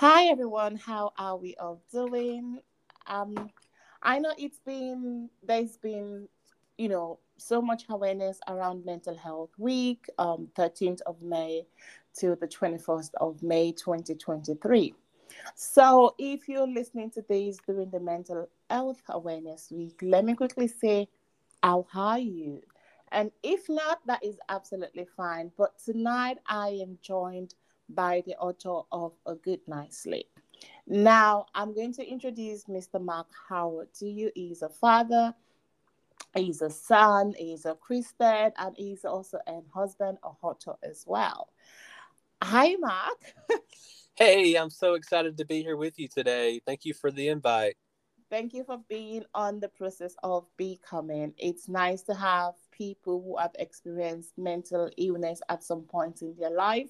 Hi everyone, how are we all doing? Um, I know it's been there's been, you know, so much awareness around Mental Health Week, um, 13th of May to the 21st of May 2023. So, if you're listening to this during the Mental Health Awareness Week, let me quickly say, how are you? And if not, that is absolutely fine. But tonight I am joined by the author of A Good Night's Sleep. Now, I'm going to introduce Mr. Mark Howard to you. He's a father, he's a son, he's a Christian, and he's also a husband, a author as well. Hi, Mark. hey, I'm so excited to be here with you today. Thank you for the invite. Thank you for being on the process of becoming. It's nice to have people who have experienced mental illness at some point in their life.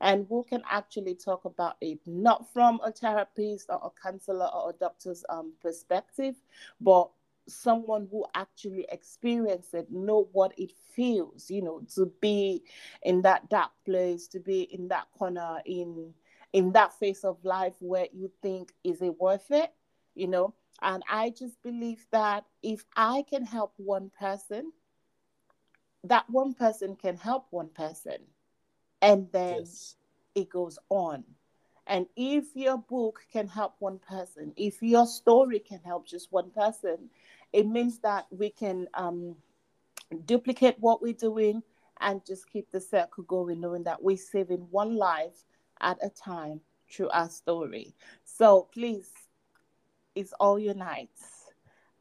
And who can actually talk about it not from a therapist or a counselor or a doctor's um, perspective, but someone who actually experienced it know what it feels you know to be in that dark place to be in that corner in in that phase of life where you think is it worth it? You know? And i just believe that if i can help one person that one person can help one person and then yes. it goes on. And if your book can help one person if your story can help just one person it means that we can um, duplicate what we're doing and just keep the circle going knowing that we're saving one life at a time through our story. So please it's all your nights.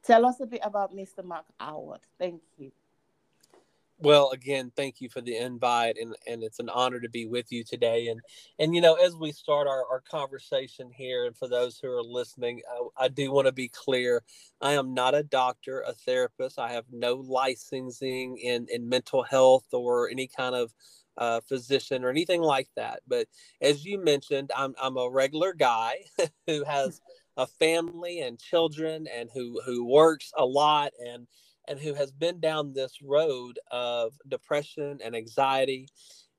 Tell us a bit about mr mark howard. Thank you well, again, thank you for the invite, and, and it's an honor to be with you today. And and you know, as we start our, our conversation here, and for those who are listening, I, I do want to be clear: I am not a doctor, a therapist. I have no licensing in in mental health or any kind of uh, physician or anything like that. But as you mentioned, I'm I'm a regular guy who has a family and children, and who who works a lot and and who has been down this road of depression and anxiety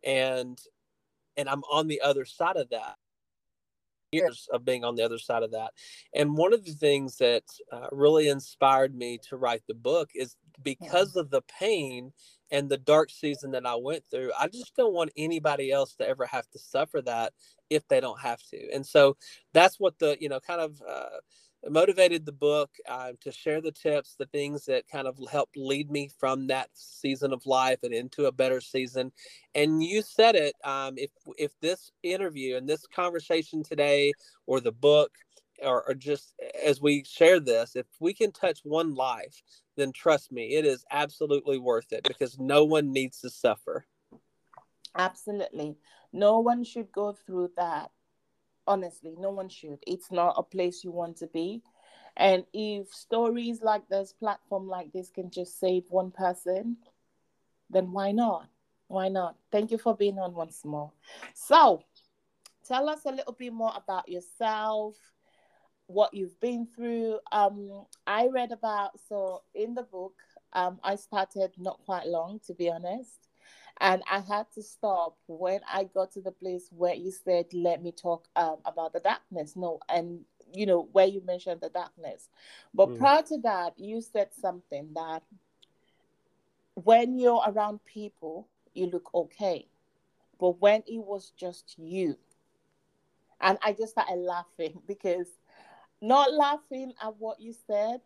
and and I'm on the other side of that. Years of being on the other side of that. And one of the things that uh, really inspired me to write the book is because of the pain and the dark season that I went through, I just don't want anybody else to ever have to suffer that if they don't have to. And so that's what the, you know, kind of uh, motivated the book uh, to share the tips, the things that kind of helped lead me from that season of life and into a better season. And you said it. Um, if if this interview and this conversation today, or the book, or, or just as we share this, if we can touch one life, then trust me, it is absolutely worth it because no one needs to suffer. Absolutely, no one should go through that honestly no one should. It's not a place you want to be. And if stories like this platform like this can just save one person then why not? Why not? Thank you for being on once more. So tell us a little bit more about yourself what you've been through. Um i read about so in the book um i started not quite long to be honest and I had to stop when I got to the place where you said, "Let me talk um, about the darkness." No, and you know where you mentioned the darkness, but mm. prior to that, you said something that when you're around people, you look okay, but when it was just you, and I just started laughing because not laughing at what you said.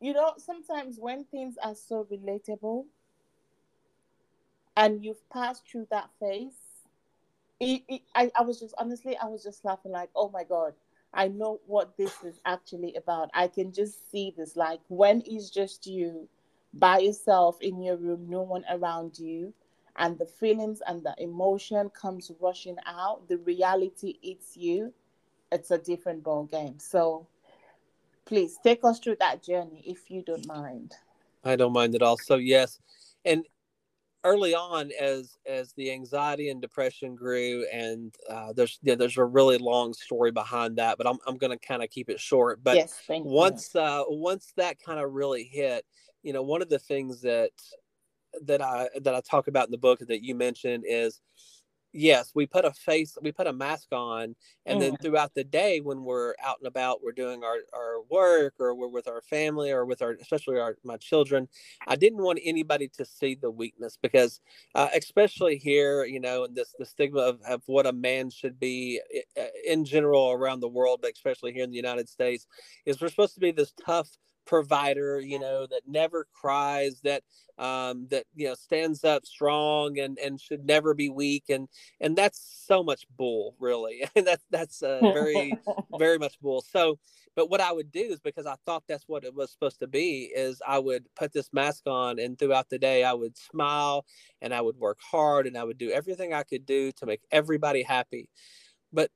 You know, sometimes when things are so relatable, and you've passed through that phase, it, it, I, I was just honestly, I was just laughing like, oh my God, I know what this is actually about. I can just see this. Like when it's just you by yourself in your room, no one around you, and the feelings and the emotion comes rushing out, the reality eats you, it's a different ball game. So please take us through that journey if you don't mind. I don't mind at all. So yes. And early on as as the anxiety and depression grew and uh, there's yeah, there's a really long story behind that but i'm, I'm going to kind of keep it short. But yes, once uh, once that kind of really hit you know one of the things that that i that i talk about in the book that you mentioned is yes, we put a face, we put a mask on, and mm. then throughout the day when we're out and about, we're doing our, our work or we're with our family or with our, especially our my children. I didn't want anybody to see the weakness because, uh, especially here, you know, and this the stigma of, of what a man should be in general around the world, but especially here in the United States, is we're supposed to be this tough provider, you know, that never cries, that um, that you know stands up strong and and should never be weak, and and that's so much bull, really. And that's that's uh, very very much bull. So, but what I would do is because I thought that's what it was supposed to be, is I would put this mask on, and throughout the day I would smile and I would work hard and I would do everything I could do to make everybody happy. But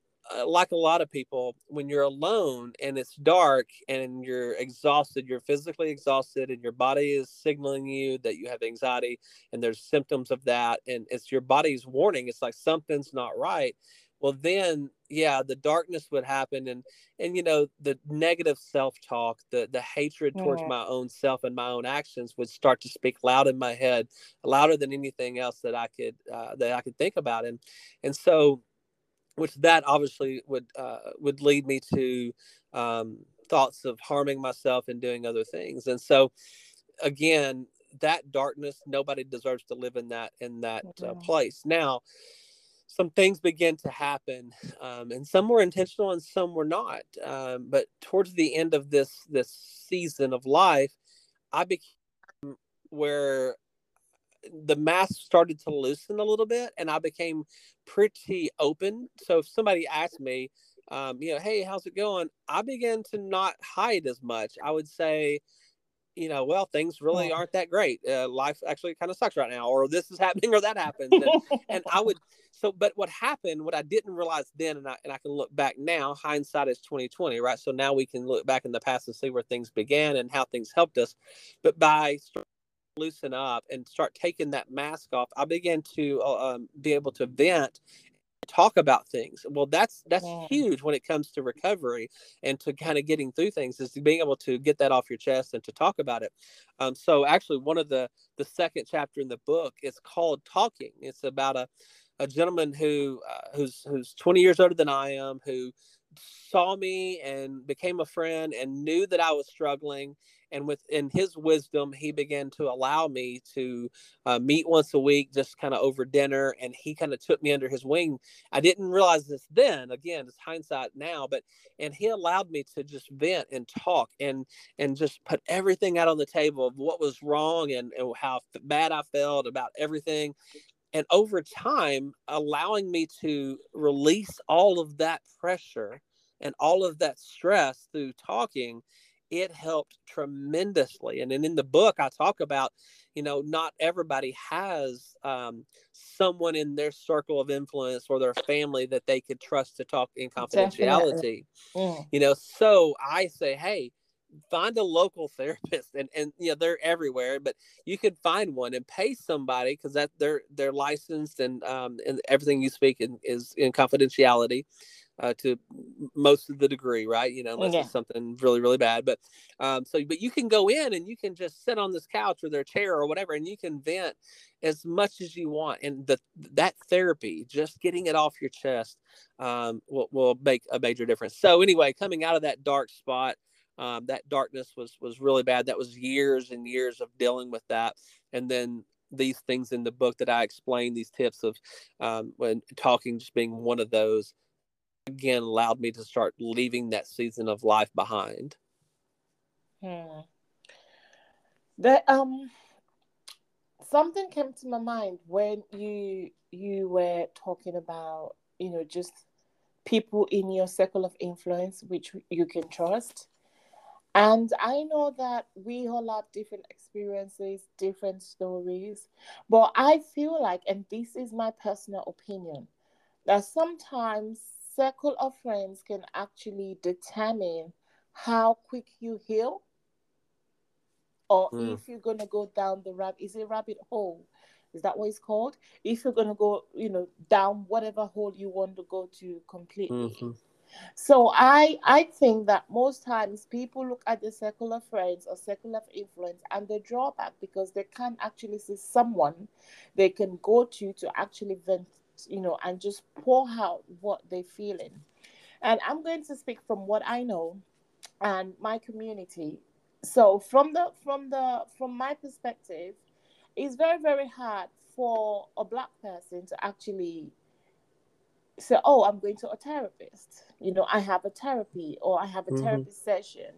like a lot of people, when you're alone and it's dark and you're exhausted, you're physically exhausted, and your body is signaling you that you have anxiety, and there's symptoms of that, and it's your body's warning. It's like something's not right. Well, then, yeah, the darkness would happen, and and you know the negative self-talk, the the hatred towards my own self and my own actions would start to speak loud in my head, louder than anything else that I could uh, that I could think about, and and so which that obviously would uh, would lead me to um, thoughts of harming myself and doing other things. And so, again, that darkness, nobody deserves to live in that in that uh, place. Now, some things begin to happen, um, and some were intentional and some were not. Um, but towards the end of this this season of life, I became where the mask started to loosen a little bit and I became pretty open. So if somebody asked me, um, you know, hey, how's it going? I began to not hide as much. I would say, you know, well, things really aren't that great. Uh, life actually kind of sucks right now, or this is happening, or that happens. And, and, I would, so, but what happened, what I didn't realize then, and I, and I can look back now, hindsight is 2020, right? So now we can look back in the past and see where things began and how things helped us. But by loosen up and start taking that mask off, I began to uh, um, be able to vent talk about things. Well that's that's yeah. huge when it comes to recovery and to kind of getting through things is being able to get that off your chest and to talk about it. Um, so actually one of the the second chapter in the book is called talking. It's about a a gentleman who uh, who's who's 20 years older than i am who saw me and became a friend and knew that i was struggling and within his wisdom he began to allow me to uh, meet once a week just kind of over dinner and he kind of took me under his wing. I didn't realize this then again it's hindsight now but and he allowed me to just vent and talk and and just put everything out on the table of what was wrong and, and how bad i felt about everything. And over time allowing me to release all of that pressure and all of that stress through talking it helped tremendously. And then in the book, I talk about, you know, not everybody has um, someone in their circle of influence or their family that they could trust to talk in confidentiality. Mm. You know, so I say, hey, find a local therapist and and you know they're everywhere but you could find one and pay somebody because that they're they're licensed and um and everything you speak in, is in confidentiality uh, to most of the degree, right? You know, unless yeah. it's something really, really bad. But um, so, but you can go in and you can just sit on this couch or their chair or whatever, and you can vent as much as you want. And the that therapy, just getting it off your chest, um, will will make a major difference. So anyway, coming out of that dark spot. Um, that darkness was was really bad. That was years and years of dealing with that, and then these things in the book that I explain, these tips of um, when talking, just being one of those again allowed me to start leaving that season of life behind. Hmm. The um something came to my mind when you you were talking about, you know, just people in your circle of influence which you can trust. And I know that we all have different experiences, different stories, but I feel like, and this is my personal opinion, that sometimes circle of friends can actually determine how quick you heal or mm. if you're going to go down the rabbit is it rabbit hole is that what it's called if you're going to go you know down whatever hole you want to go to completely mm-hmm. so i i think that most times people look at the circle of friends or circle of influence and they draw back because they can't actually see someone they can go to to actually vent you know, and just pour out what they're feeling. And I'm going to speak from what I know and my community. So from the from the from my perspective, it's very, very hard for a black person to actually say, Oh, I'm going to a therapist. You know, I have a therapy or I have a mm-hmm. therapy session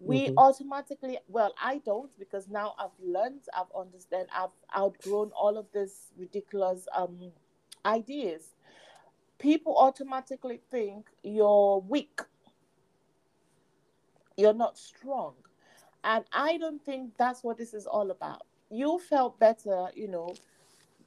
we mm-hmm. automatically well i don't because now i've learned i've understand i've outgrown all of this ridiculous um ideas. People automatically think you're weak. You're not strong. And i don't think that's what this is all about. You felt better you know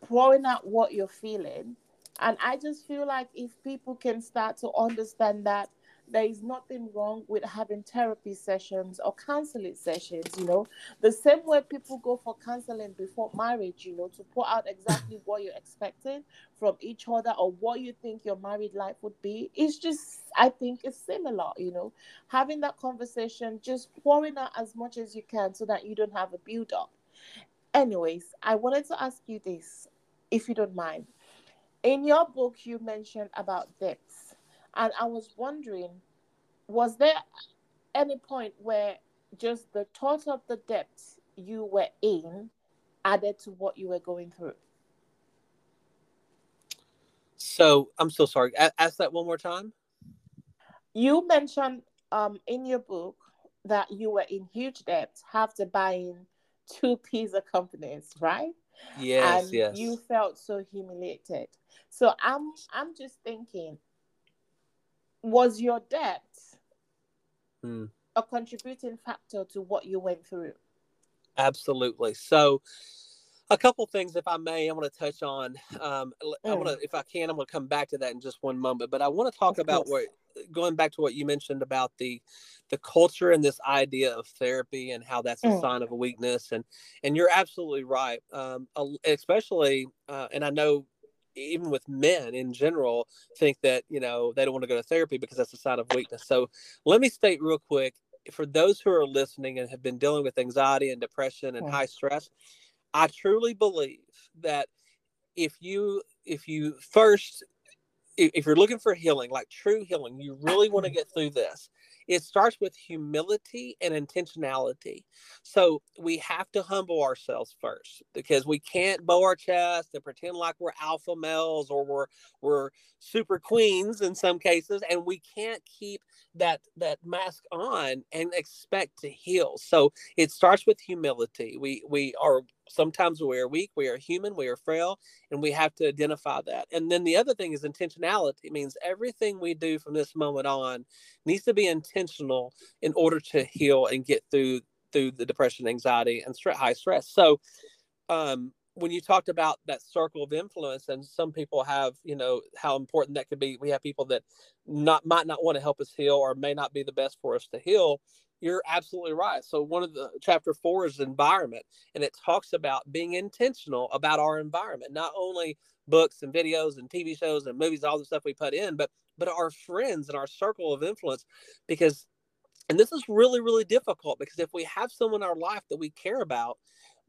pouring out what you're feeling. And i just feel like if people can start to understand that there is nothing wrong with having therapy sessions or counseling sessions you know. The same way people go for counseling before marriage you know to put out exactly what you're expecting from each other or what you think your married life would be it's just i think it's similar you know. Having that conversation just pouring out as much as you can so that you don't have a build up anyways i wanted to ask you this if you don't mind. In your book you mentioned about depth and I was wondering, was there any point where just the thought of the depth you were in added to what you were going through? So I'm so sorry. Ask that one more time. You mentioned um, in your book that you were in huge debt after buying two pizza companies, right? Yes, and yes. You felt so humiliated. So I'm I'm just thinking, was your debt hmm. a contributing factor to what you went through? Absolutely. So, a couple things, if I may, I want to touch on. Um, mm. I want to, if I can, I'm going to come back to that in just one moment. But I want to talk of about course. what, going back to what you mentioned about the, the culture and this idea of therapy and how that's a mm. sign of a weakness. And and you're absolutely right. Um, especially, uh, and I know even with men in general think that you know they don't want to go to therapy because that's a sign of weakness. So let me state real quick for those who are listening and have been dealing with anxiety and depression and high stress i truly believe that if you if you first if you're looking for healing like true healing you really want to get through this it starts with humility and intentionality. So we have to humble ourselves first because we can't bow our chest and pretend like we're alpha males or we're we're super queens in some cases, and we can't keep that that mask on and expect to heal. So it starts with humility. We we are sometimes we are weak, we are human, we are frail, and we have to identify that. And then the other thing is intentionality. It means everything we do from this moment on needs to be intentional in order to heal and get through through the depression, anxiety, and stress, high stress. So, um, when you talked about that circle of influence, and some people have, you know, how important that could be. We have people that not might not want to help us heal, or may not be the best for us to heal you're absolutely right. So one of the chapter four is environment, and it talks about being intentional about our environment, not only books and videos and TV shows and movies, all the stuff we put in, but but our friends and our circle of influence, because and this is really really difficult because if we have someone in our life that we care about,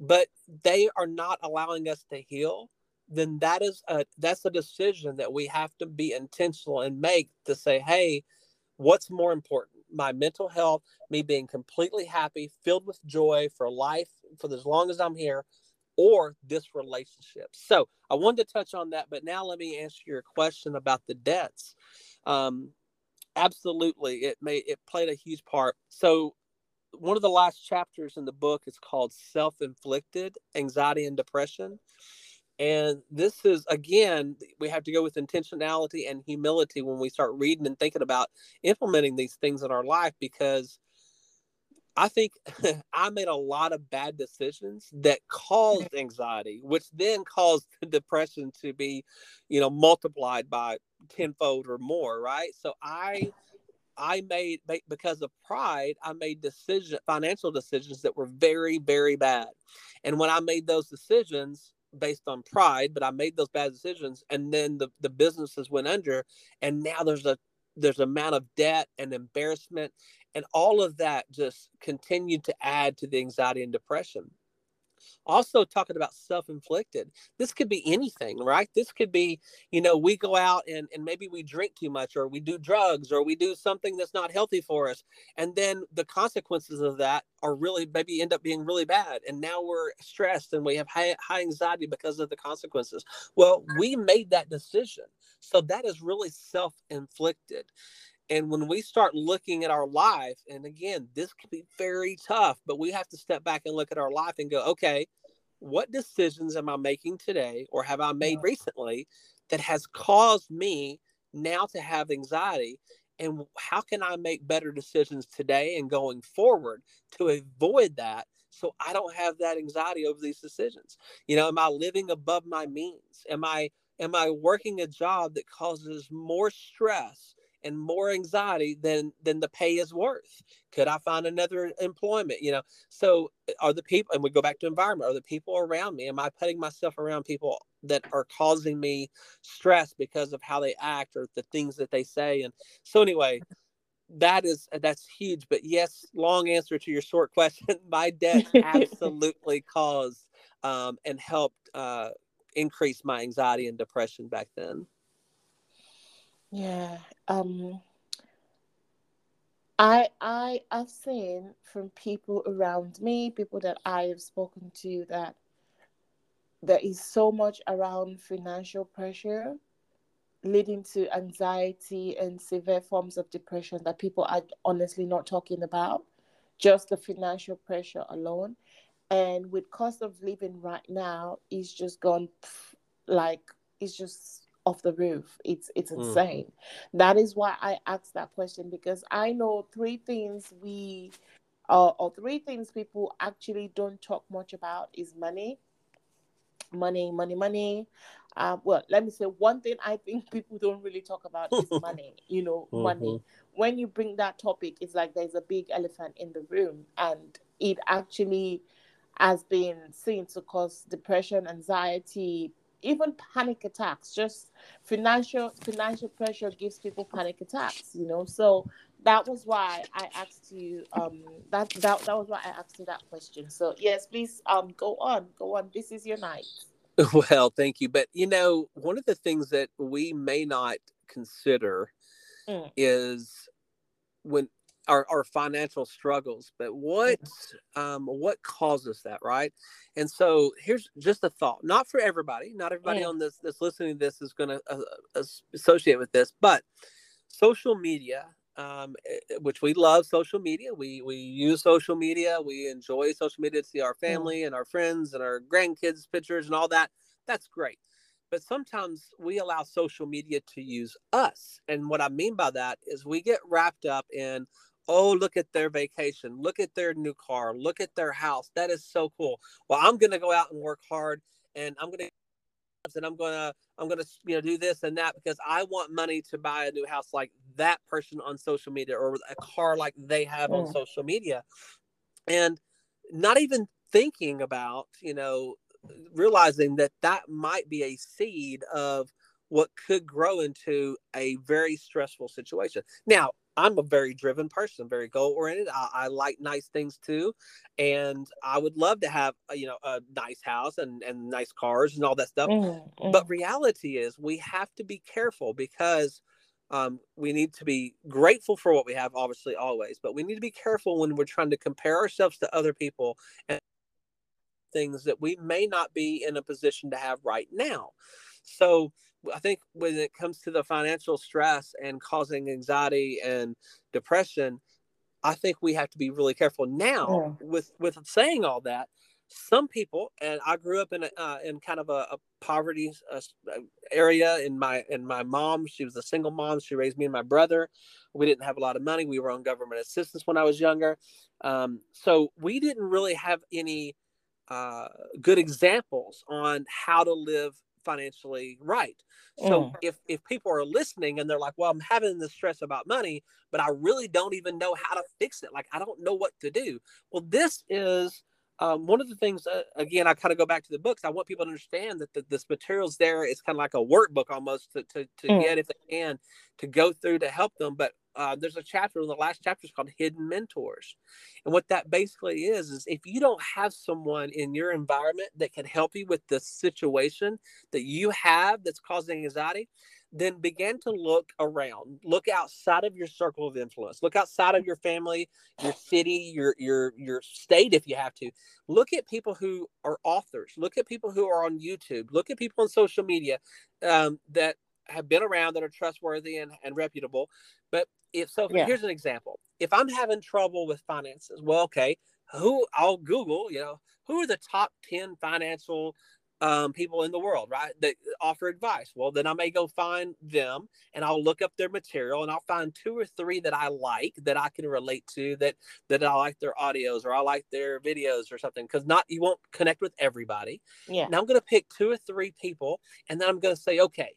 but they are not allowing us to heal, then that is a that's a decision that we have to be intentional and make to say, hey, what's more important? my mental health, me being completely happy, filled with joy for life for as long as I'm here, or this relationship. So I wanted to touch on that, but now let me answer your question about the debts. Um, absolutely, it may it played a huge part. So one of the last chapters in the book is called self-inflicted anxiety and depression and this is, again, we have to go with intentionality and humility when we start reading and thinking about implementing these things in our life because I think I made a lot of bad decisions that caused anxiety, which then caused the depression to be, you know, multiplied by tenfold or more, right? So I I made because of pride, I made decision financial decisions that were very, very bad. And when I made those decisions, based on pride, but I made those bad decisions, and then the the businesses went under, and now there's a there's amount of debt and embarrassment, and all of that just continued to add to the anxiety and depression. Also talking about self-inflicted. This could be anything right? This could be you know we go out and, and maybe we drink too much or we do drugs or we do something that's not healthy for us. And then the consequences of that are really maybe end up being really bad. And now we're stressed and we have high, high anxiety because of the consequences. Well we made that decision. So that is really self-inflicted and when we start looking at our life, and again, this can be very tough, but we have to step back and look at our life and go, okay, what decisions am I making today or have I made recently that has caused me now to have anxiety? And how can I make better decisions today and going forward to avoid that so I don't have that anxiety over these decisions? You know, am I living above my means? Am I am I working a job that causes more stress and more anxiety than than the pay is worth. Could i find another employment you know? So are the people and we go back to environment are the people around me am i putting myself around people that are causing me stress because of how they act or the things that they say? And so anyway that is that's huge. But yes long answer to your short question my debt absolutely caused um, and helped uh, increase my anxiety and depression back then yeah. Um I I have seen from people around me, people that I have spoken to that there is so much around financial pressure leading to anxiety and severe forms of depression that people are honestly not talking about just the financial pressure alone and with cost of living right now it's just gone like it's just off the roof. It's it's mm. insane. Mm. That is why I asked that question because I know three things we uh, or three things people actually don't talk much about is money, money, money, money. Uh, well, let me say one thing I think people don't really talk about is money. You know, mm-hmm. money. When you bring that topic, it's like there's a big elephant in the room, and it actually has been seen to cause depression, anxiety, even panic attacks just financial financial pressure gives people panic attacks you know? So that was why i asked you um that that, that was why i asked you that question. So yes please um go on go on. This is your night. Well thank you. But you know one of the things that we may not consider mm. is when our, our financial struggles but what um, what causes that right and so here's just a thought not for everybody not everybody yeah. on this that's listening to this is going to uh, associate with this but social media um, eh, eh, which we love social media we we use social media we enjoy social media to see our family yeah. and our friends and our grandkids pictures and all that that's great but sometimes we allow social media to use us and what i mean by that is we get wrapped up in oh look at their vacation. Look at their new car. Look at their house. That is so cool. Well i'm gonna go out and work hard and i'm gonna and i'm gonna i'm gonna you know do this and that because i want money to buy a new house like that person on social media or a car like they have on social media. And not even thinking about you know realizing that that might be a seed of what could grow into a very stressful situation. Now I'm a very driven person, very goal oriented. I, I, like nice things too, and I would love to have a, you know a nice house and and nice cars and all that stuff. Mm-hmm. But reality is, we have to be careful because um, we need to be grateful for what we have, obviously always, but we need to be careful when we're trying to compare ourselves to other people and things that we may not be in a position to have right now. So I think when it comes to the financial stress and causing anxiety and depression, I think we have to be really careful now yeah. with with saying all that. Some people, and I grew up in a, uh, in kind of a, a poverty uh, uh, area. In my in my mom, she was a single mom. She raised me and my brother. We didn't have a lot of money. We were on government assistance when I was younger, um, so we didn't really have any uh, good examples on how to live financially right. So mm. if if people are listening and they're like, "Well, I'm having this stress about money, but I really don't even know how to fix it. Like I don't know what to do." Well, this is um, one of the things. Uh, again, I kind of go back to the books. I want people to understand that the, this materials there is kind of like a workbook almost to to, to mm. get if they can to go through to help them. But uh, there's a chapter the last chapter is called hidden mentors. And what that basically is is if you don't have someone in your environment that can help you with the situation that you have that's causing anxiety then begin to look around. Look outside of your circle of influence. Look outside of your family your city your your your state if you have to. Look at people who are authors. Look at people who are on youtube. Look at people on social media um, that have been around that are trustworthy and, and reputable. But if so, yeah. here's an example. If I'm having trouble with finances, well, okay, who I'll Google, you know, who are the top 10 financial um, people in the world, right? That offer advice. Well, then I may go find them and I'll look up their material and I'll find two or three that I like that I can relate to that that I like their audios or I like their videos or something. Because not you won't connect with everybody. Yeah. Now I'm going to pick two or three people and then I'm going to say, okay,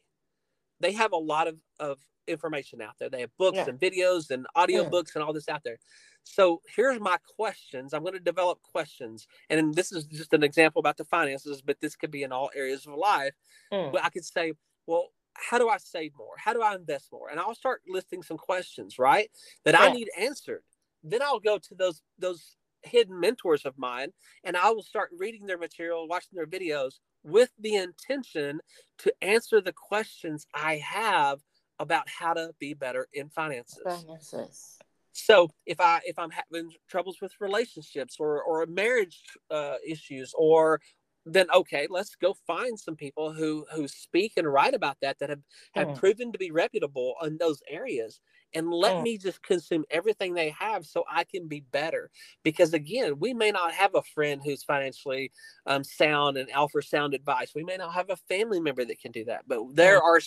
they have a lot of, of information out there. They have books yeah. and videos and audio yeah. and all this out there. So here's my questions. I'm going to develop questions. And this is just an example about the finances, but this could be in all areas of life. Mm. But I could say, well, how do I save more? How do I invest more? And I'll start listing some questions, right? That yeah. I need answered. Then I'll go to those those hidden mentors of mine and I will start reading their material, watching their videos with the intention to answer the questions I have about how to be better in finances. Finances. So if I if I'm having troubles with relationships or or marriage uh, issues or then okay, let's go find some people who who speak and write about that that have have mm. proven to be reputable in those areas and let mm. me just consume everything they have so I can be better. Because again, we may not have a friend who's financially um, sound and offer sound advice. We may not have a family member that can do that, but there mm. are.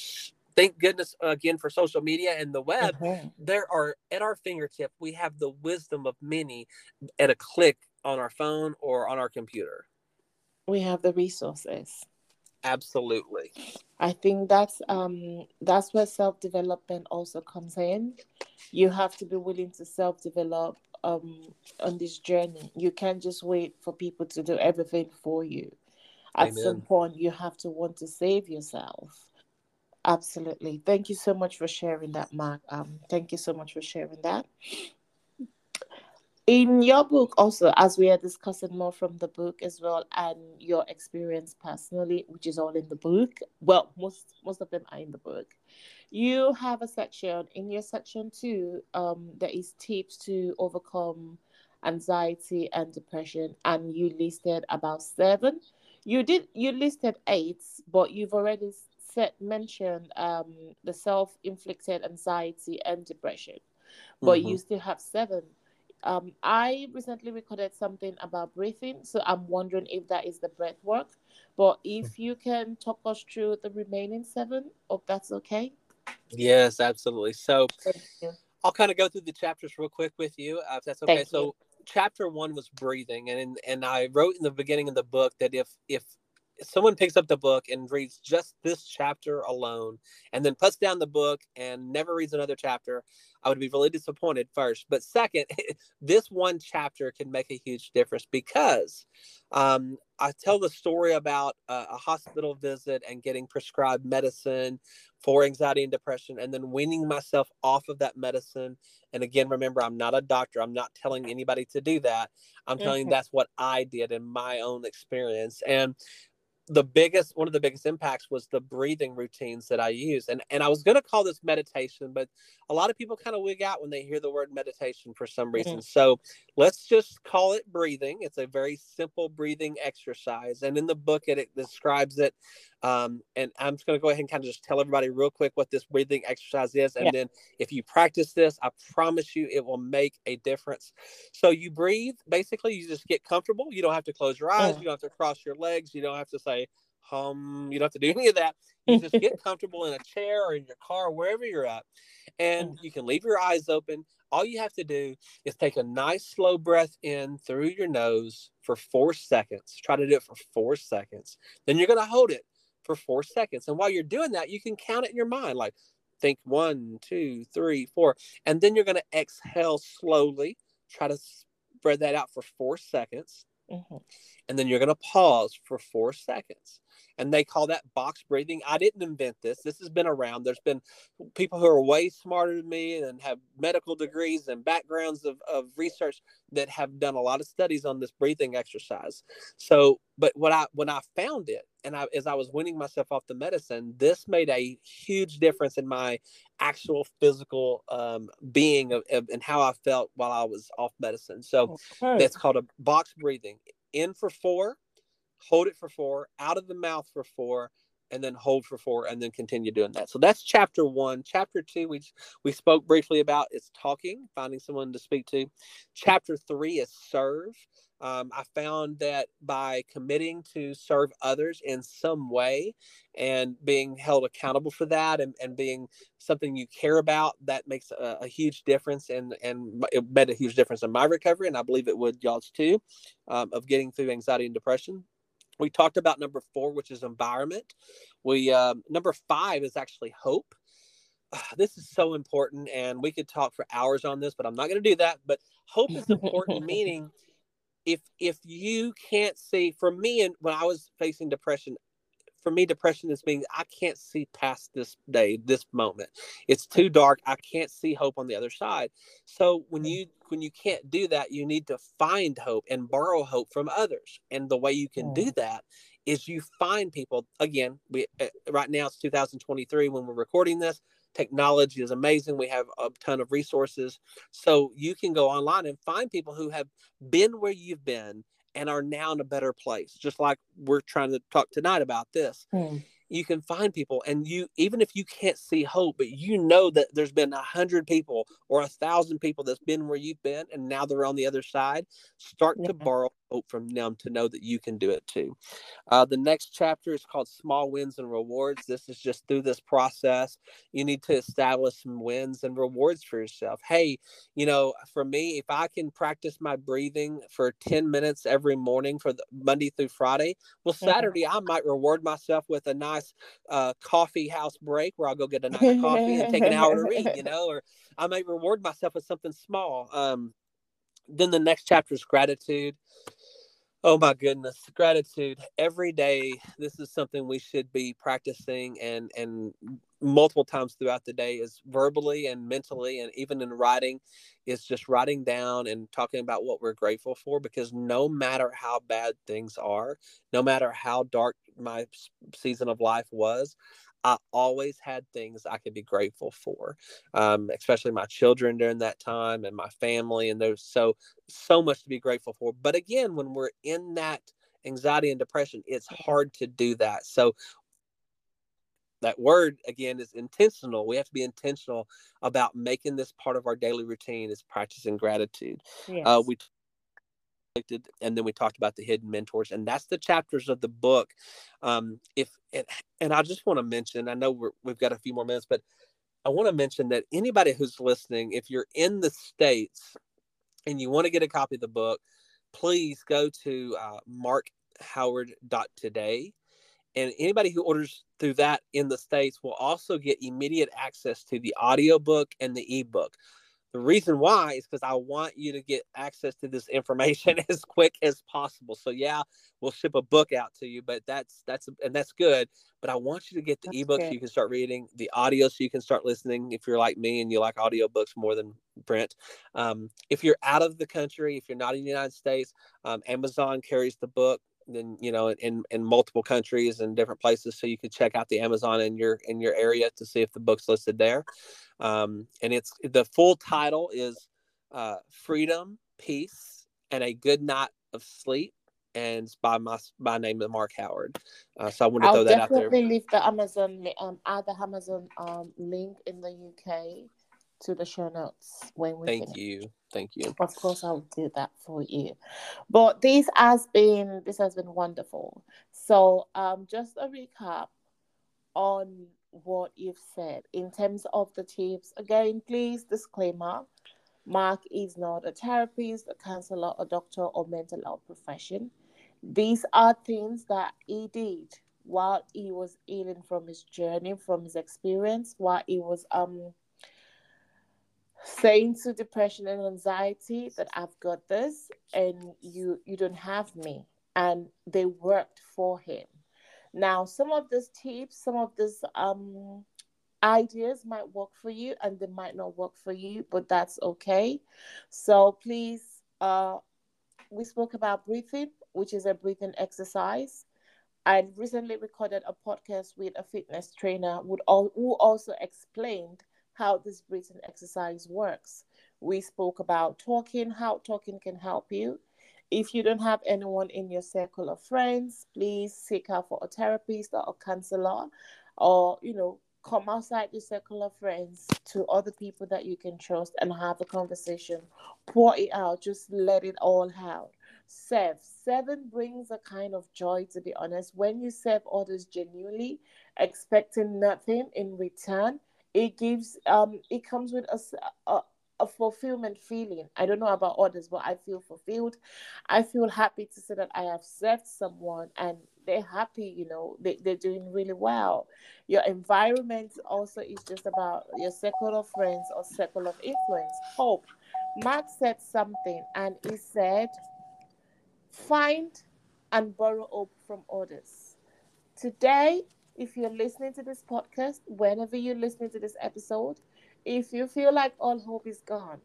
Thank goodness again for social media and the web. Mm-hmm. There are at our fingertip. We have the wisdom of many at a click on our phone or on our computer. We have the resources. Absolutely. I think that's um that's where self development also comes in. You have to be willing to self develop um on this journey. You can't just wait for people to do everything for you. At Amen. some point you have to want to save yourself. Absolutely. Thank you so much for sharing that, Mark. Um, thank you so much for sharing that in your book also as we are discussing more from the book as well and your experience personally which is all in the book well most most of them are in the book you have a section in your section two um, there is tips to overcome anxiety and depression and you listed about seven you did you listed eight but you've already said mentioned um, the self-inflicted anxiety and depression but mm-hmm. you still have seven um, I recently recorded something about breathing, so I'm wondering if that is the breath work. But if hmm. you can talk us through the remaining seven, if that's okay. Yes, absolutely. So I'll kind of go through the chapters real quick with you, uh, if that's okay. Thank so you. chapter one was breathing, and and I wrote in the beginning of the book that if if someone picks up the book and reads just this chapter alone and then puts down the book and never reads another chapter, I would be really disappointed first. But second, this one chapter can make a huge difference because um, I tell the story about a, a hospital visit and getting prescribed medicine for anxiety and depression and then weaning myself off of that medicine. And again, remember, I'm not a doctor. I'm not telling anybody to do that. I'm telling mm-hmm. that's what I did in my own experience. And the biggest one of the biggest impacts was the breathing routines that I use. And and I was going to call this meditation, but a lot of people kind of wig out when they hear the word meditation for some reason. Mm-hmm. So let's just call it breathing. It's a very simple breathing exercise. And in the book it, it describes it um, and I'm just going to go ahead and kind of just tell everybody real quick what this breathing exercise is. And yeah. then if you practice this, I promise you it will make a difference. So you breathe, basically, you just get comfortable. You don't have to close your eyes. You don't have to cross your legs. You don't have to say, hum, you don't have to do any of that. You just get comfortable in a chair or in your car, wherever you're at. And you can leave your eyes open. All you have to do is take a nice slow breath in through your nose for four seconds. Try to do it for four seconds. Then you're going to hold it for four seconds. And while you're doing that, you can count it in your mind like think one, two, three, four. And then you're going to exhale slowly. Try to spread that out for four seconds. Mm-hmm. And then you're going to pause for four seconds. And they call that box breathing. I didn't invent this. This has been around. There's been people who are way smarter than me and have medical degrees and backgrounds of, of research that have done a lot of studies on this breathing exercise. So, but what I when I found it and I, as I was winning myself off the medicine, this made a huge difference in my actual physical um, being of, of, and how I felt while I was off medicine. So okay. that's called a box breathing. In for four, hold it for four, out of the mouth for four, and then hold for four, and then continue doing that. So that's chapter one. Chapter two, we we spoke briefly about is talking, finding someone to speak to. Chapter three is serve. Um, I found that by committing to serve others in some way and being held accountable for that and, and being something you care about, that makes a, a huge difference. And, and it made a huge difference in my recovery. And I believe it would y'all's too, um, of getting through anxiety and depression. We talked about number four, which is environment. We um, number five is actually hope. this is so important, and we could talk for hours on this, but I'm not going to do that. But hope is important, meaning if if you can't see, for me, and when I was facing depression, for me, depression is being I can't see past this day, this moment. It's too dark. I can't see hope on the other side. So when you when you can't do that, you need to find hope and borrow hope from others. And the way you can do that is you find people. Again, we uh, right now it's 2023 when we're recording this. Technology is amazing. We have a ton of resources. So you can go online and find people who have been where you've been and are now in a better place just like we're trying to talk tonight about this. Mm you can find people and you even if you can't see hope but you know that there's been a hundred people or a thousand people that's been where you've been and now they're on the other side start yeah. to borrow hope from them to know that you can do it too uh, the next chapter is called small wins and rewards this is just through this process you need to establish some wins and rewards for yourself hey you know for me if i can practice my breathing for 10 minutes every morning for the monday through friday well mm-hmm. saturday mm-hmm. i might reward myself with a nice nice uh, coffee house break where I'll go get a nice coffee and take an hour to read, you know, or I may reward myself with something small. Um, then the next chapter is gratitude. Oh my goodness, gratitude every day. This is something we should be practicing and and multiple times throughout the day is verbally and mentally and even in writing is just writing down and talking about what we're grateful for because no matter how bad things are, no matter how dark my season of life was, I always had things I could be grateful for, um, especially my children during that time and my family. And there's so, so much to be grateful for. But again, when we're in that anxiety and depression, it's hard to do that. So, that word again is intentional. We have to be intentional about making this part of our daily routine is practicing gratitude. Uh, yes. Uh, we and then we talked about the hidden mentors and that's the chapters of the book. Um if and, and i just want to mention i know we're, we've got a few more minutes but i want to mention that anybody who's listening if you're in the states and you want to get a copy of the book please go to uh, markhoward.today and anybody who orders through that in the states will also get immediate access to the audiobook and the ebook the reason why is because I want you to get access to this information as quick as possible. So yeah, we'll ship a book out to you, but that's that's and that's good. But I want you to get the that's ebook so you can start reading, the audio so you can start listening. If you're like me and you like audiobooks more than print, um, if you're out of the country, if you're not in the United States, um, Amazon carries the book then you know in in multiple countries and different places so you can check out the amazon in your in your area to see if the book's listed there. Um, and it's the full title is uh, freedom peace and a good night of sleep and it's by my by name of mark howard. Uh, so i want to I'll throw that out there. definitely leave the amazon um add the amazon um link in the uk to the show notes when we thank finish. you. Thank you. Of course i'll do that for you. But this has been this has been wonderful. So um just a recap on what you've said. In terms of the tips again please disclaimer mark is not a therapist a counselor a doctor or mental health profession. These are things that he did while he was healing from his journey from his experience while he was um saying to depression and anxiety that I've got this and you you don't have me and they worked for him. Now, some of these tips, some of these um, ideas might work for you and they might not work for you, but that's okay. So please, uh, we spoke about breathing, which is a breathing exercise. I recently recorded a podcast with a fitness trainer would all who also explained how this breathing exercise works. We spoke about talking, how talking can help you. If you don't have anyone in your circle of friends, please seek out for a therapist or a counselor, or you know, come outside your circle of friends to other people that you can trust and have a conversation. Pour it out, just let it all out. Serve. Seven brings a kind of joy, to be honest. When you serve others genuinely, expecting nothing in return, it gives um it comes with a, a, a fulfillment feeling. I don't know about others, but I feel fulfilled. I feel happy to say that I have served someone and they're happy, you know, they, they're doing really well. Your environment also is just about your circle of friends or circle of influence. Hope. Mark said something and he said, find and borrow hope from others. Today, if you're listening to this podcast, whenever you're listening to this episode, if you feel like all hope is gone,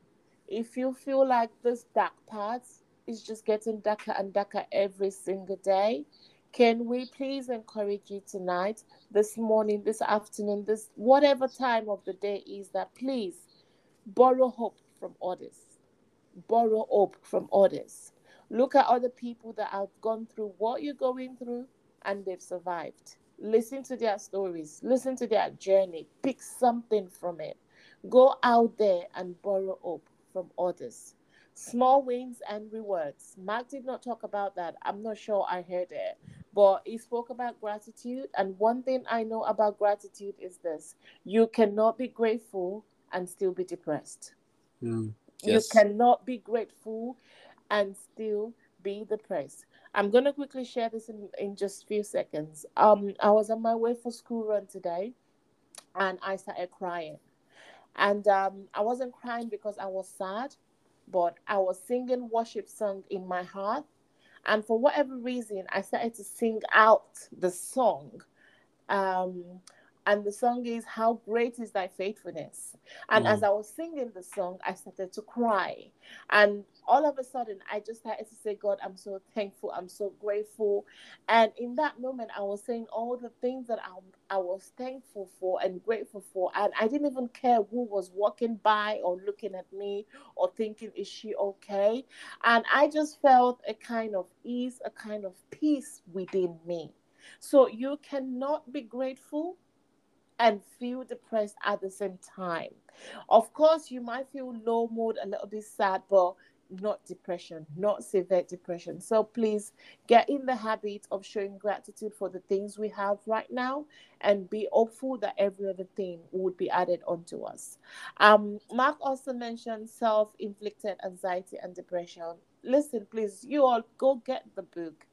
if you feel like this dark part is just getting darker and darker every single day, can we please encourage you tonight, this morning, this afternoon, this whatever time of the day is that please borrow hope from others. Borrow hope from others. Look at other people that have gone through what you're going through and they've survived. Listen to their stories, listen to their journey, pick something from it Go out there and borrow hope from others. Small wins and rewards. Mark did not talk about that. I'm not sure I heard it. But he spoke about gratitude. And one thing I know about gratitude is this you cannot be grateful and still be depressed. Mm, yes. You cannot be grateful and still be depressed. I'm gonna quickly share this in, in just a few seconds. Um, I was on my way for school run today and I started crying. And um, I wasn't crying because I was sad, but I was singing worship song in my heart. And for whatever reason, I started to sing out the song. Um, and the song is how great is thy faithfulness. And mm. as i was singing the song i started to cry. And all of a sudden i just started to say god i'm so thankful. I'm so grateful. And in that moment i was saying all the things that i, I was thankful for and grateful for. And i didn't even care who was walking by or looking at me or thinking is she okay? And i just felt a kind of ease a kind of peace within me. So you cannot be grateful and feel depressed at the same time. Of course, you might feel low mood, a little bit sad, but not depression, not severe depression. So please get in the habit of showing gratitude for the things we have right now and be hopeful that every other thing would be added onto us. Um, Mark also mentioned self inflicted anxiety and depression. Listen, please, you all go get the book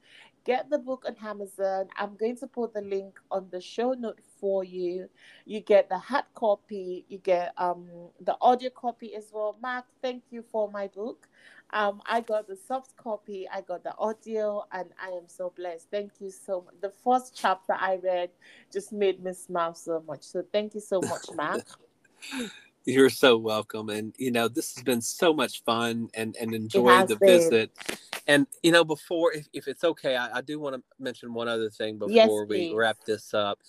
get the book on Amazon. I'm going to put the link on the show note for you. You get the hard copy, you get um the audio copy as well. Mark, thank you for my book. Um, I got the soft copy, I got the audio, and I am so blessed. Thank you so much. The first chapter I read just made me smile so much. So thank you so much, Mark. You're so welcome. And, you know, this has been so much fun and, and enjoyed the been. visit. And, you know, before, if, if it's okay, I, I do want to mention one other thing before yes, we wrap this up.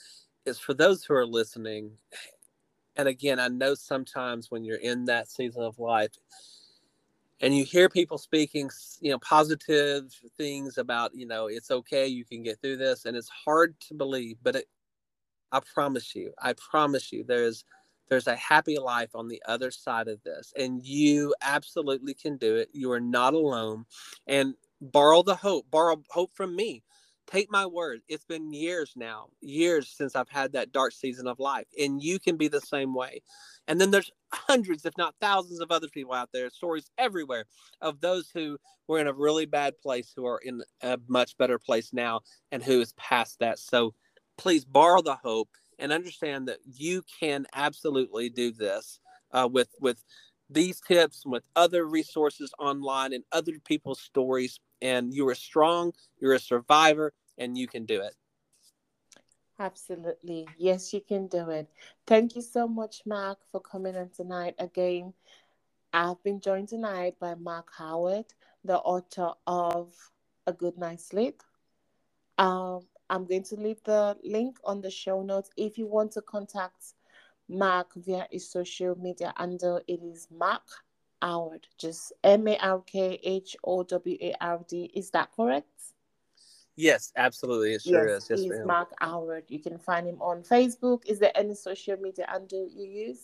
Is for those who are listening, and again, I know sometimes when you're in that season of life, and you hear people speaking you know positive things about you know it's okay you can get through this and it's hard to believe but it, i promise you i promise you there's there's a happy life on the other side of this, and you absolutely can do it. You are not alone. And borrow the hope, borrow hope from me. Take my word. It's been years now, years since I've had that dark season of life, and you can be the same way. And then there's hundreds, if not thousands, of other people out there, stories everywhere of those who were in a really bad place who are in a much better place now and who is past that. So please borrow the hope and understand that you can absolutely do this uh, with with these tips and with other resources online and other people's stories and you are strong you're a survivor and you can do it Absolutely. Yes, you can do it. Thank you so much, Mark, for coming in tonight. Again, I've been joined tonight by Mark Howard, the author of A Good Night's Sleep. Um, I'm going to leave the link on the show notes. If you want to contact Mark via his social media handle, it is Mark Howard, just M A R K H O W A R D. Is that correct? Yes, absolutely. It sure yes, is. Yes, he's Mark Howard. You can find him on Facebook. Is there any social media handle you use?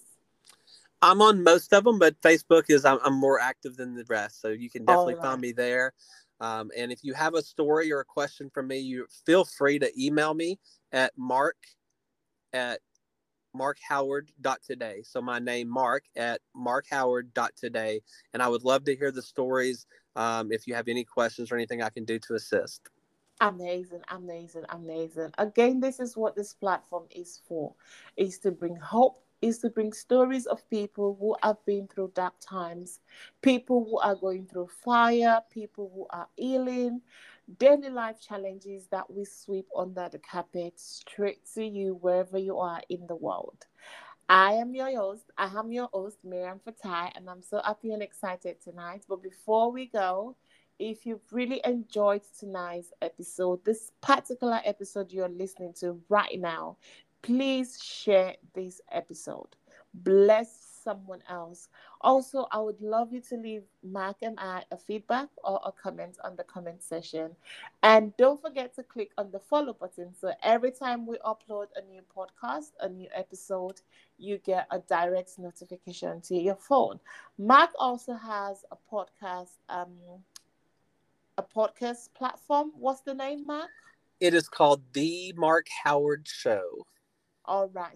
I'm on most of them, but Facebook is I'm, I'm more active than the rest, so you can definitely right. find me there. Um, and if you have a story or a question for me, you feel free to email me at mark at markhoward.today. So my name, Mark, at markhoward.today. And I would love to hear the stories um, if you have any questions or anything I can do to assist. Amazing, amazing, amazing. Again, this is what this platform is for, is to bring hope is to bring stories of people who have been through dark times, people who are going through fire, people who are healing, daily life challenges that we sweep under the carpet straight to you wherever you are in the world. I am your host. I am your host, Mariam Fatai, and I'm so happy and excited tonight. But before we go, if you've really enjoyed tonight's episode, this particular episode you're listening to right now, please share this episode. Bless someone else. Also, I would love you to leave Mark and I a feedback or a comment on the comment section. And don't forget to click on the follow button. So every time we upload a new podcast, a new episode, you get a direct notification to your phone. Mark also has a podcast, um, a podcast platform. What's the name, Mark? It is called The Mark Howard Show. All right.